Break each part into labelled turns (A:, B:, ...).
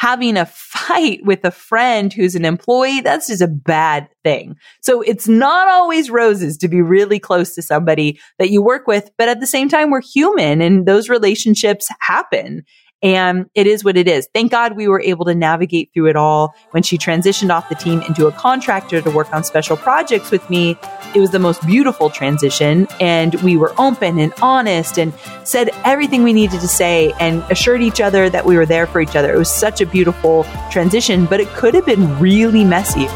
A: having a fight with a friend who's an employee, that's just a bad thing. So it's not always roses to be really close to somebody that you work with, but at the same time, we're human and those relationships happen. And it is what it is. Thank God we were able to navigate through it all. When she transitioned off the team into a contractor to work on special projects with me, it was the most beautiful transition. And we were open and honest and said everything we needed to say and assured each other that we were there for each other. It was such a beautiful transition, but it could have been really messy.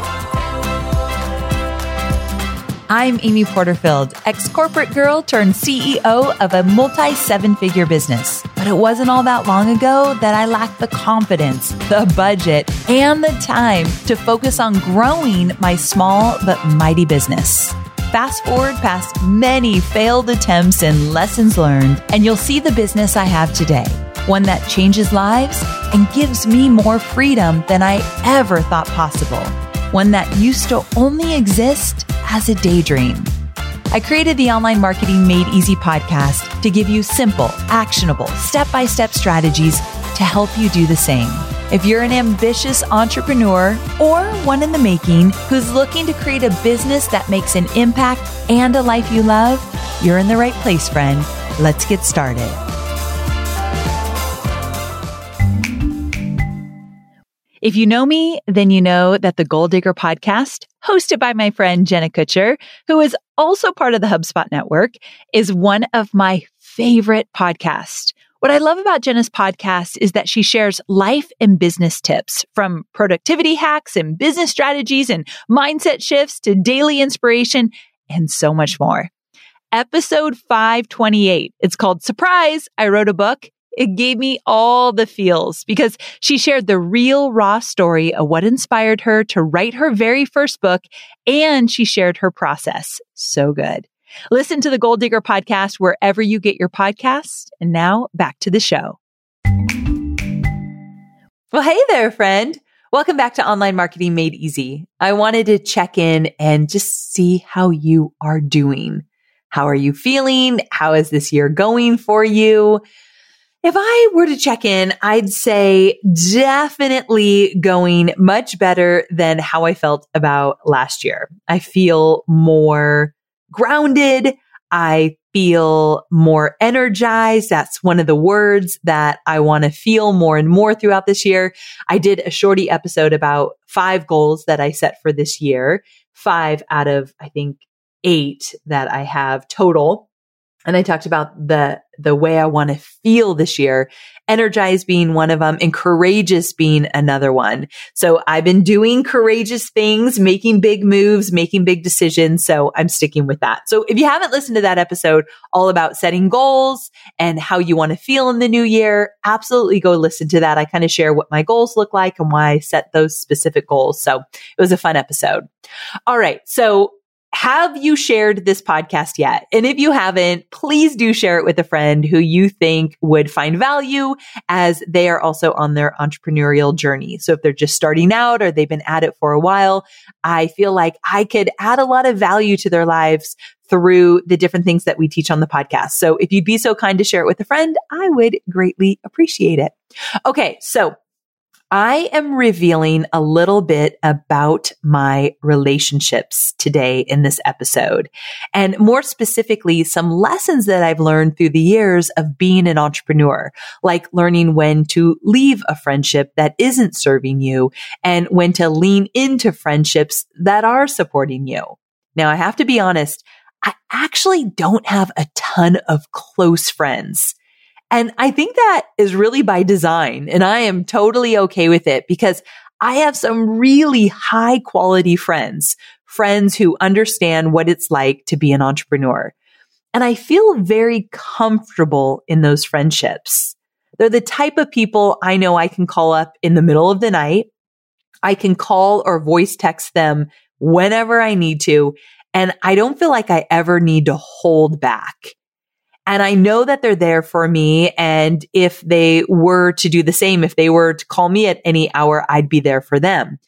A: I'm Amy Porterfield, ex corporate girl turned CEO of a multi seven figure business. But it wasn't all that long ago that I lacked the confidence, the budget, and the time to focus on growing my small but mighty business. Fast forward past many failed attempts and lessons learned, and you'll see the business I have today. One that changes lives and gives me more freedom than I ever thought possible. One that used to only exist as a daydream. I created the Online Marketing Made Easy podcast to give you simple, actionable, step by step strategies to help you do the same. If you're an ambitious entrepreneur or one in the making who's looking to create a business that makes an impact and a life you love, you're in the right place, friend. Let's get started. If you know me, then you know that the Goal Digger podcast, hosted by my friend Jenna Kutcher, who is also part of the HubSpot network, is one of my favorite podcasts. What I love about Jenna's podcast is that she shares life and business tips from productivity hacks and business strategies and mindset shifts to daily inspiration and so much more. Episode 528. It's called Surprise. I wrote a book it gave me all the feels because she shared the real raw story of what inspired her to write her very first book and she shared her process. So good. Listen to the Goal Digger podcast wherever you get your podcasts. And now back to the show. Well, hey there, friend. Welcome back to Online Marketing Made Easy. I wanted to check in and just see how you are doing. How are you feeling? How is this year going for you? If I were to check in, I'd say definitely going much better than how I felt about last year. I feel more grounded. I feel more energized. That's one of the words that I want to feel more and more throughout this year. I did a shorty episode about five goals that I set for this year, five out of, I think, eight that I have total. And I talked about the, the way I want to feel this year, energized being one of them and courageous being another one. So I've been doing courageous things, making big moves, making big decisions. So I'm sticking with that. So if you haven't listened to that episode all about setting goals and how you want to feel in the new year, absolutely go listen to that. I kind of share what my goals look like and why I set those specific goals. So it was a fun episode. All right. So have you shared this podcast yet? And if you haven't, please do share it with a friend who you think would find value as they are also on their entrepreneurial journey. So if they're just starting out or they've been at it for a while, I feel like I could add a lot of value to their lives through the different things that we teach on the podcast. So if you'd be so kind to share it with a friend, I would greatly appreciate it. Okay. So I am revealing a little bit about my relationships today in this episode. And more specifically, some lessons that I've learned through the years of being an entrepreneur, like learning when to leave a friendship that isn't serving you and when to lean into friendships that are supporting you. Now, I have to be honest. I actually don't have a ton of close friends. And I think that is really by design. And I am totally okay with it because I have some really high quality friends, friends who understand what it's like to be an entrepreneur. And I feel very comfortable in those friendships. They're the type of people I know I can call up in the middle of the night. I can call or voice text them whenever I need to. And I don't feel like I ever need to hold back. And I know that they're there for me. And if they were to do the same, if they were to call me at any hour, I'd be there for them.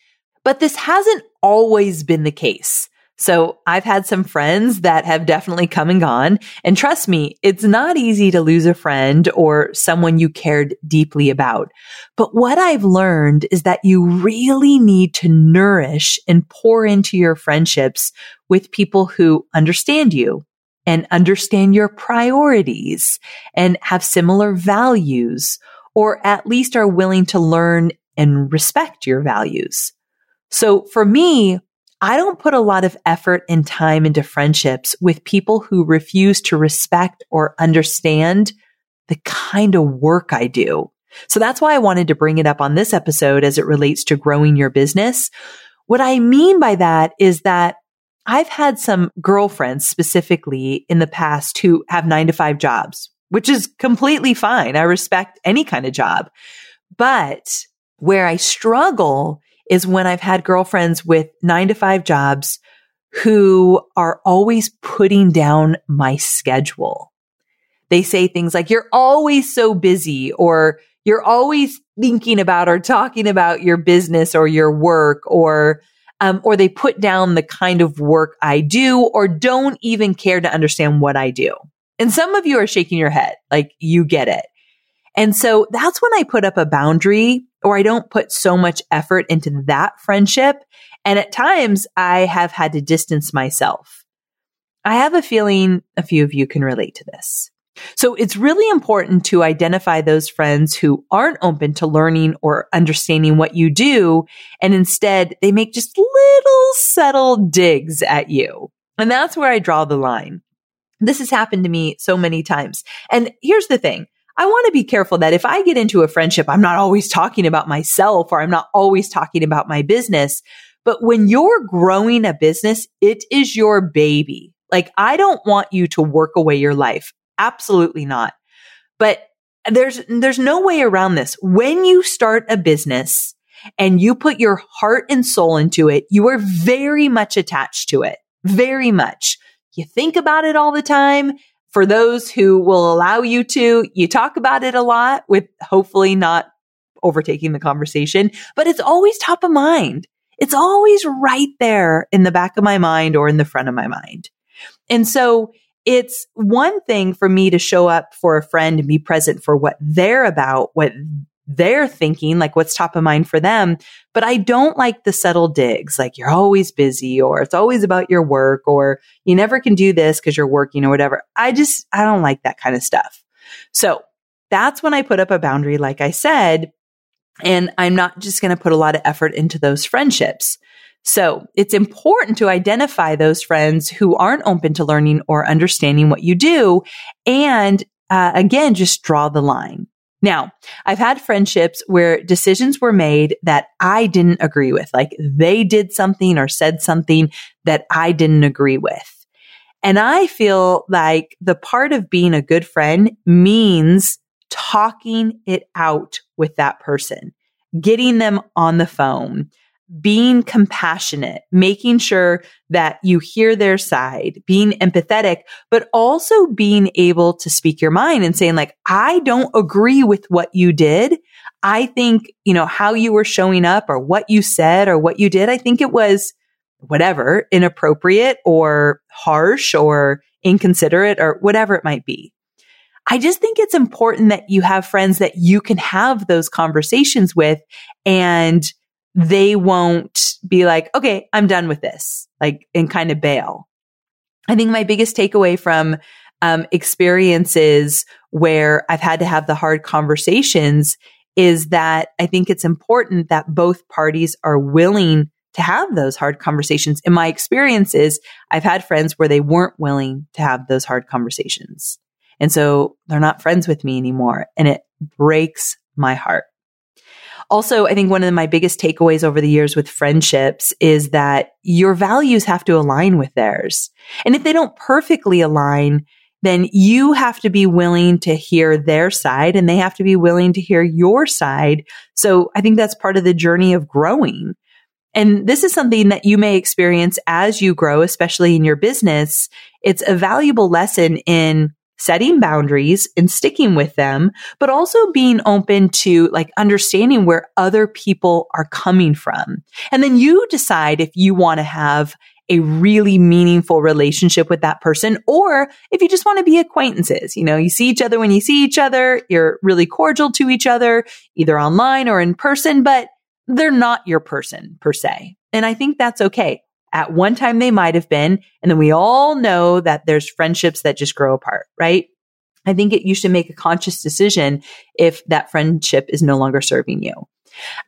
A: But this hasn't always been the case. So I've had some friends that have definitely come and gone. And trust me, it's not easy to lose a friend or someone you cared deeply about. But what I've learned is that you really need to nourish and pour into your friendships with people who understand you and understand your priorities and have similar values or at least are willing to learn and respect your values. So for me, I don't put a lot of effort and time into friendships with people who refuse to respect or understand the kind of work I do. So that's why I wanted to bring it up on this episode as it relates to growing your business. What I mean by that is that I've had some girlfriends specifically in the past who have nine to five jobs, which is completely fine. I respect any kind of job. But where I struggle is when I've had girlfriends with nine to five jobs who are always putting down my schedule. They say things like, you're always so busy or you're always thinking about or talking about your business or your work or, um, or they put down the kind of work I do or don't even care to understand what I do. And some of you are shaking your head like you get it. And so that's when I put up a boundary or I don't put so much effort into that friendship. And at times I have had to distance myself. I have a feeling a few of you can relate to this. So it's really important to identify those friends who aren't open to learning or understanding what you do. And instead they make just little subtle digs at you. And that's where I draw the line. This has happened to me so many times. And here's the thing. I want to be careful that if I get into a friendship, I'm not always talking about myself or I'm not always talking about my business. But when you're growing a business, it is your baby. Like I don't want you to work away your life. Absolutely not. But there's, there's no way around this. When you start a business and you put your heart and soul into it, you are very much attached to it. Very much. You think about it all the time for those who will allow you to, you talk about it a lot with hopefully not overtaking the conversation, but it's always top of mind. It's always right there in the back of my mind or in the front of my mind. And so it's one thing for me to show up for a friend and be present for what they're about, what they're thinking, like what's top of mind for them. But I don't like the subtle digs, like you're always busy or it's always about your work or you never can do this because you're working or whatever. I just, I don't like that kind of stuff. So that's when I put up a boundary, like I said, and I'm not just going to put a lot of effort into those friendships. So it's important to identify those friends who aren't open to learning or understanding what you do. And uh, again, just draw the line. Now, I've had friendships where decisions were made that I didn't agree with, like they did something or said something that I didn't agree with. And I feel like the part of being a good friend means talking it out with that person, getting them on the phone, being compassionate, making sure that you hear their side, being empathetic, but also being able to speak your mind and saying like, I don't agree with what you did. I think, you know, how you were showing up or what you said or what you did. I think it was whatever inappropriate or harsh or inconsiderate or whatever it might be. I just think it's important that you have friends that you can have those conversations with and they won't be like, okay, I'm done with this, like, and kind of bail. I think my biggest takeaway from um, experiences where I've had to have the hard conversations is that I think it's important that both parties are willing to have those hard conversations. In my experiences, I've had friends where they weren't willing to have those hard conversations. And so they're not friends with me anymore. And it breaks my heart. Also, I think one of my biggest takeaways over the years with friendships is that your values have to align with theirs. And if they don't perfectly align, then you have to be willing to hear their side and they have to be willing to hear your side. So I think that's part of the journey of growing. And this is something that you may experience as you grow, especially in your business. It's a valuable lesson in setting boundaries and sticking with them, but also being open to like understanding where other people are coming from. And then you decide if you want to have a really meaningful relationship with that person, or if you just want to be acquaintances, you know, you see each other when you see each other, you're really cordial to each other, either online or in person, but they're not your person per se. And I think that's okay. At one time they might have been. And then we all know that there's friendships that just grow apart, right? I think it, you should make a conscious decision if that friendship is no longer serving you.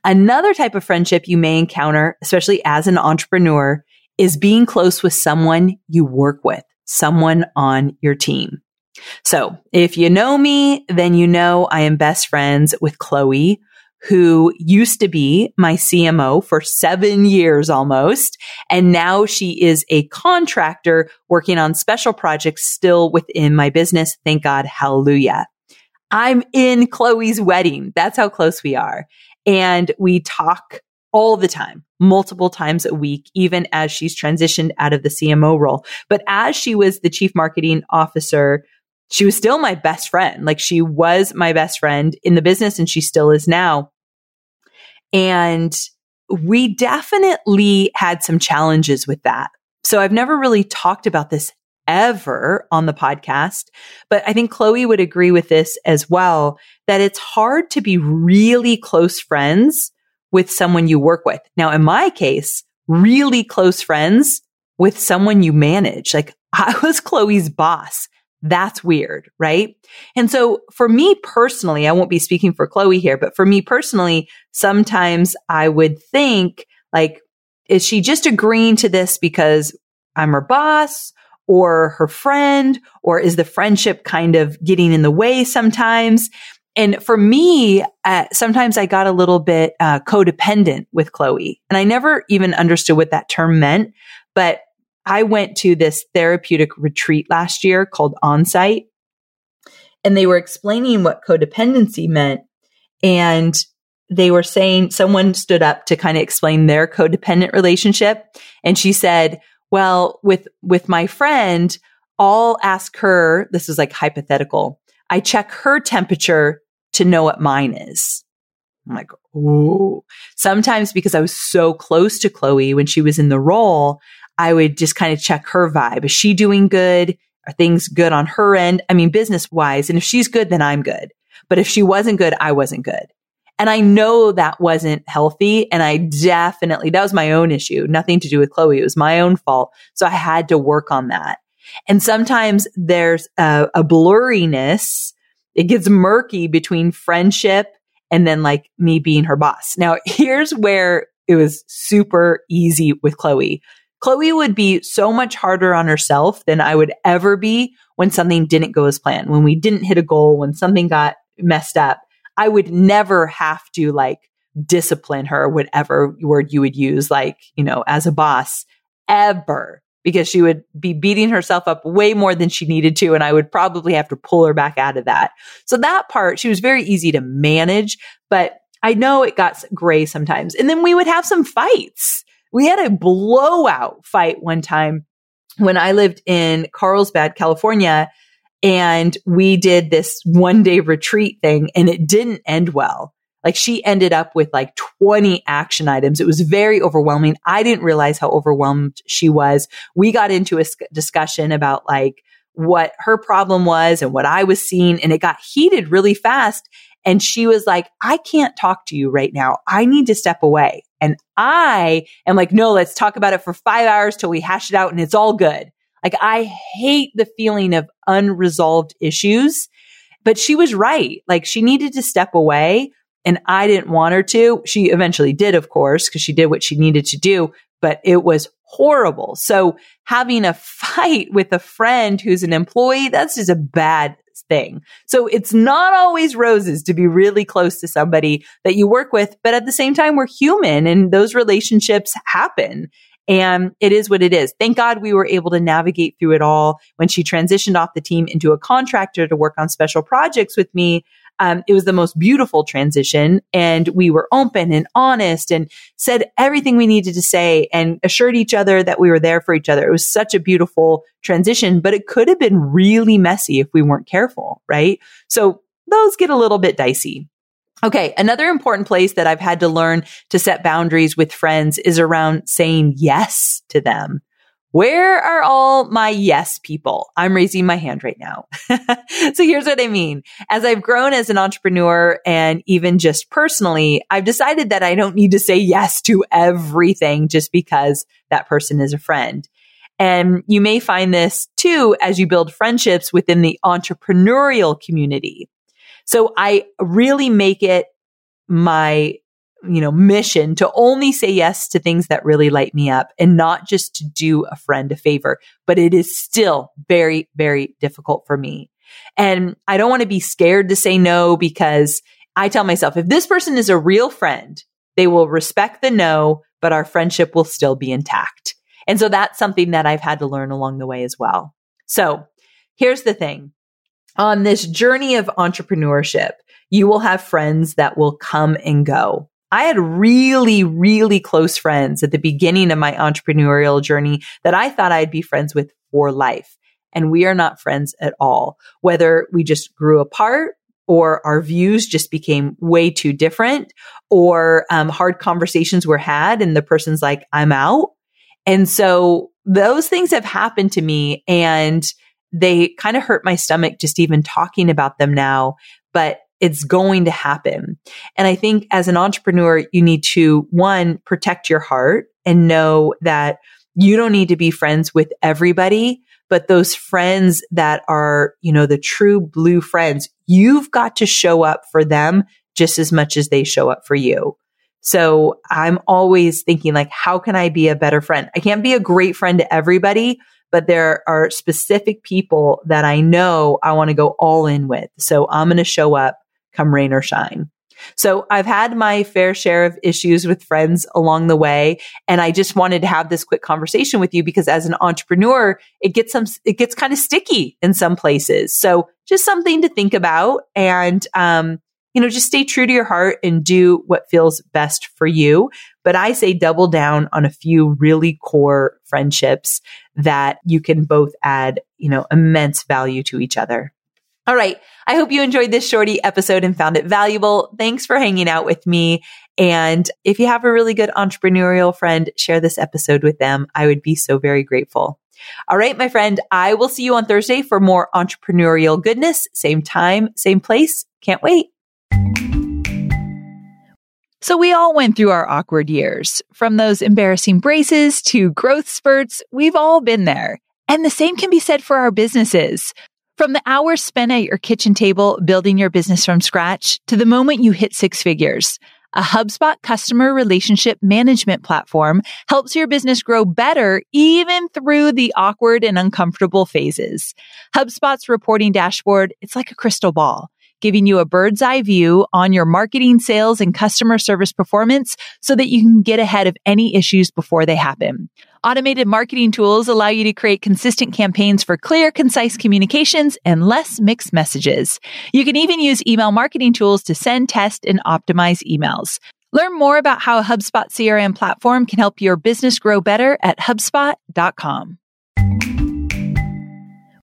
A: Another type of friendship you may encounter, especially as an entrepreneur, is being close with someone you work with, someone on your team. So if you know me, then you know I am best friends with Chloe, who used to be my CMO for seven years almost. And now she is a contractor working on special projects still within my business. Thank God. Hallelujah. I'm in Chloe's wedding. That's how close we are. And we talk all the time, multiple times a week, even as she's transitioned out of the CMO role. But as she was the chief marketing officer, she was still my best friend. Like she was my best friend in the business and she still is now. And we definitely had some challenges with that. So I've never really talked about this ever on the podcast, but I think Chloe would agree with this as well that it's hard to be really close friends with someone you work with. Now, in my case, really close friends with someone you manage. Like I was Chloe's boss. That's weird, right? And so for me personally, I won't be speaking for Chloe here, but for me personally, sometimes I would think like, is she just agreeing to this because I'm her boss or her friend, or is the friendship kind of getting in the way sometimes? And for me, uh, sometimes I got a little bit uh, codependent with Chloe, and I never even understood what that term meant. But I went to this therapeutic retreat last year called Onsite, and they were explaining what codependency meant. And they were saying someone stood up to kind of explain their codependent relationship. And she said, well, with, with my friend, I'll ask her, this is like hypothetical. I check her temperature to know what mine is. I'm like, oh, sometimes because I was so close to Chloe when she was in the role, I would just kind of check her vibe. Is she doing good? Are things good on her end? I mean, business wise. And if she's good, then I'm good. But if she wasn't good, I wasn't good. And I know that wasn't healthy. And I definitely, that was my own issue, nothing to do with Chloe. It was my own fault. So I had to work on that. And sometimes there's a, a blurriness. It gets murky between friendship and then like me being her boss. Now, here's where it was super easy with Chloe. Chloe would be so much harder on herself than I would ever be when something didn't go as planned, when we didn't hit a goal, when something got messed up. I would never have to like discipline her, whatever word you would use, like, you know, as a boss ever because she would be beating herself up way more than she needed to. And I would probably have to pull her back out of that. So that part, she was very easy to manage, but I know it got gray sometimes. And then we would have some fights. We had a blowout fight one time when I lived in Carlsbad, California, and we did this one day retreat thing and it didn't end well. Like she ended up with like 20 action items. It was very overwhelming. I didn't realize how overwhelmed she was. We got into a discussion about like what her problem was and what I was seeing and it got heated really fast. And she was like, I can't talk to you right now. I need to step away. And I am like, no, let's talk about it for five hours till we hash it out and it's all good. Like I hate the feeling of unresolved issues, but she was right. Like she needed to step away and I didn't want her to. She eventually did, of course, because she did what she needed to do, but it was horrible. So having a fight with a friend who's an employee, that's just a bad thing. So it's not always roses to be really close to somebody that you work with, but at the same time, we're human and those relationships happen. And it is what it is. Thank God we were able to navigate through it all. When she transitioned off the team into a contractor to work on special projects with me, um, it was the most beautiful transition and we were open and honest and said everything we needed to say and assured each other that we were there for each other. It was such a beautiful transition, but it could have been really messy if we weren't careful, right? So those get a little bit dicey. Okay. Another important place that I've had to learn to set boundaries with friends is around saying yes to them. Where are all my yes people? I'm raising my hand right now. so here's what I mean. As I've grown as an entrepreneur and even just personally, I've decided that I don't need to say yes to everything just because that person is a friend. And you may find this too as you build friendships within the entrepreneurial community. So I really make it my you know, mission to only say yes to things that really light me up and not just to do a friend a favor. But it is still very, very difficult for me. And I don't want to be scared to say no because I tell myself if this person is a real friend, they will respect the no, but our friendship will still be intact. And so that's something that I've had to learn along the way as well. So here's the thing on this journey of entrepreneurship, you will have friends that will come and go. I had really, really close friends at the beginning of my entrepreneurial journey that I thought I'd be friends with for life. And we are not friends at all. Whether we just grew apart or our views just became way too different or um, hard conversations were had and the person's like, I'm out. And so those things have happened to me and they kind of hurt my stomach just even talking about them now. But it's going to happen. And I think as an entrepreneur, you need to one, protect your heart and know that you don't need to be friends with everybody, but those friends that are, you know, the true blue friends, you've got to show up for them just as much as they show up for you. So I'm always thinking like, how can I be a better friend? I can't be a great friend to everybody, but there are specific people that I know I want to go all in with. So I'm going to show up come rain or shine. So I've had my fair share of issues with friends along the way. And I just wanted to have this quick conversation with you because as an entrepreneur, it gets some, it gets kind of sticky in some places. So just something to think about and, um, you know, just stay true to your heart and do what feels best for you. But I say double down on a few really core friendships that you can both add, you know, immense value to each other. All right. I hope you enjoyed this shorty episode and found it valuable. Thanks for hanging out with me. And if you have a really good entrepreneurial friend, share this episode with them. I would be so very grateful. All right, my friend, I will see you on Thursday for more entrepreneurial goodness. Same time, same place. Can't wait.
B: So we all went through our awkward years. From those embarrassing braces to growth spurts, we've all been there. And the same can be said for our businesses. From the hours spent at your kitchen table building your business from scratch to the moment you hit six figures, a HubSpot customer relationship management platform helps your business grow better even through the awkward and uncomfortable phases. HubSpot's reporting dashboard, it's like a crystal ball giving you a bird's eye view on your marketing, sales, and customer service performance so that you can get ahead of any issues before they happen. Automated marketing tools allow you to create consistent campaigns for clear, concise communications and less mixed messages. You can even use email marketing tools to send, test, and optimize emails. Learn more about how a HubSpot CRM platform can help your business grow better at HubSpot.com.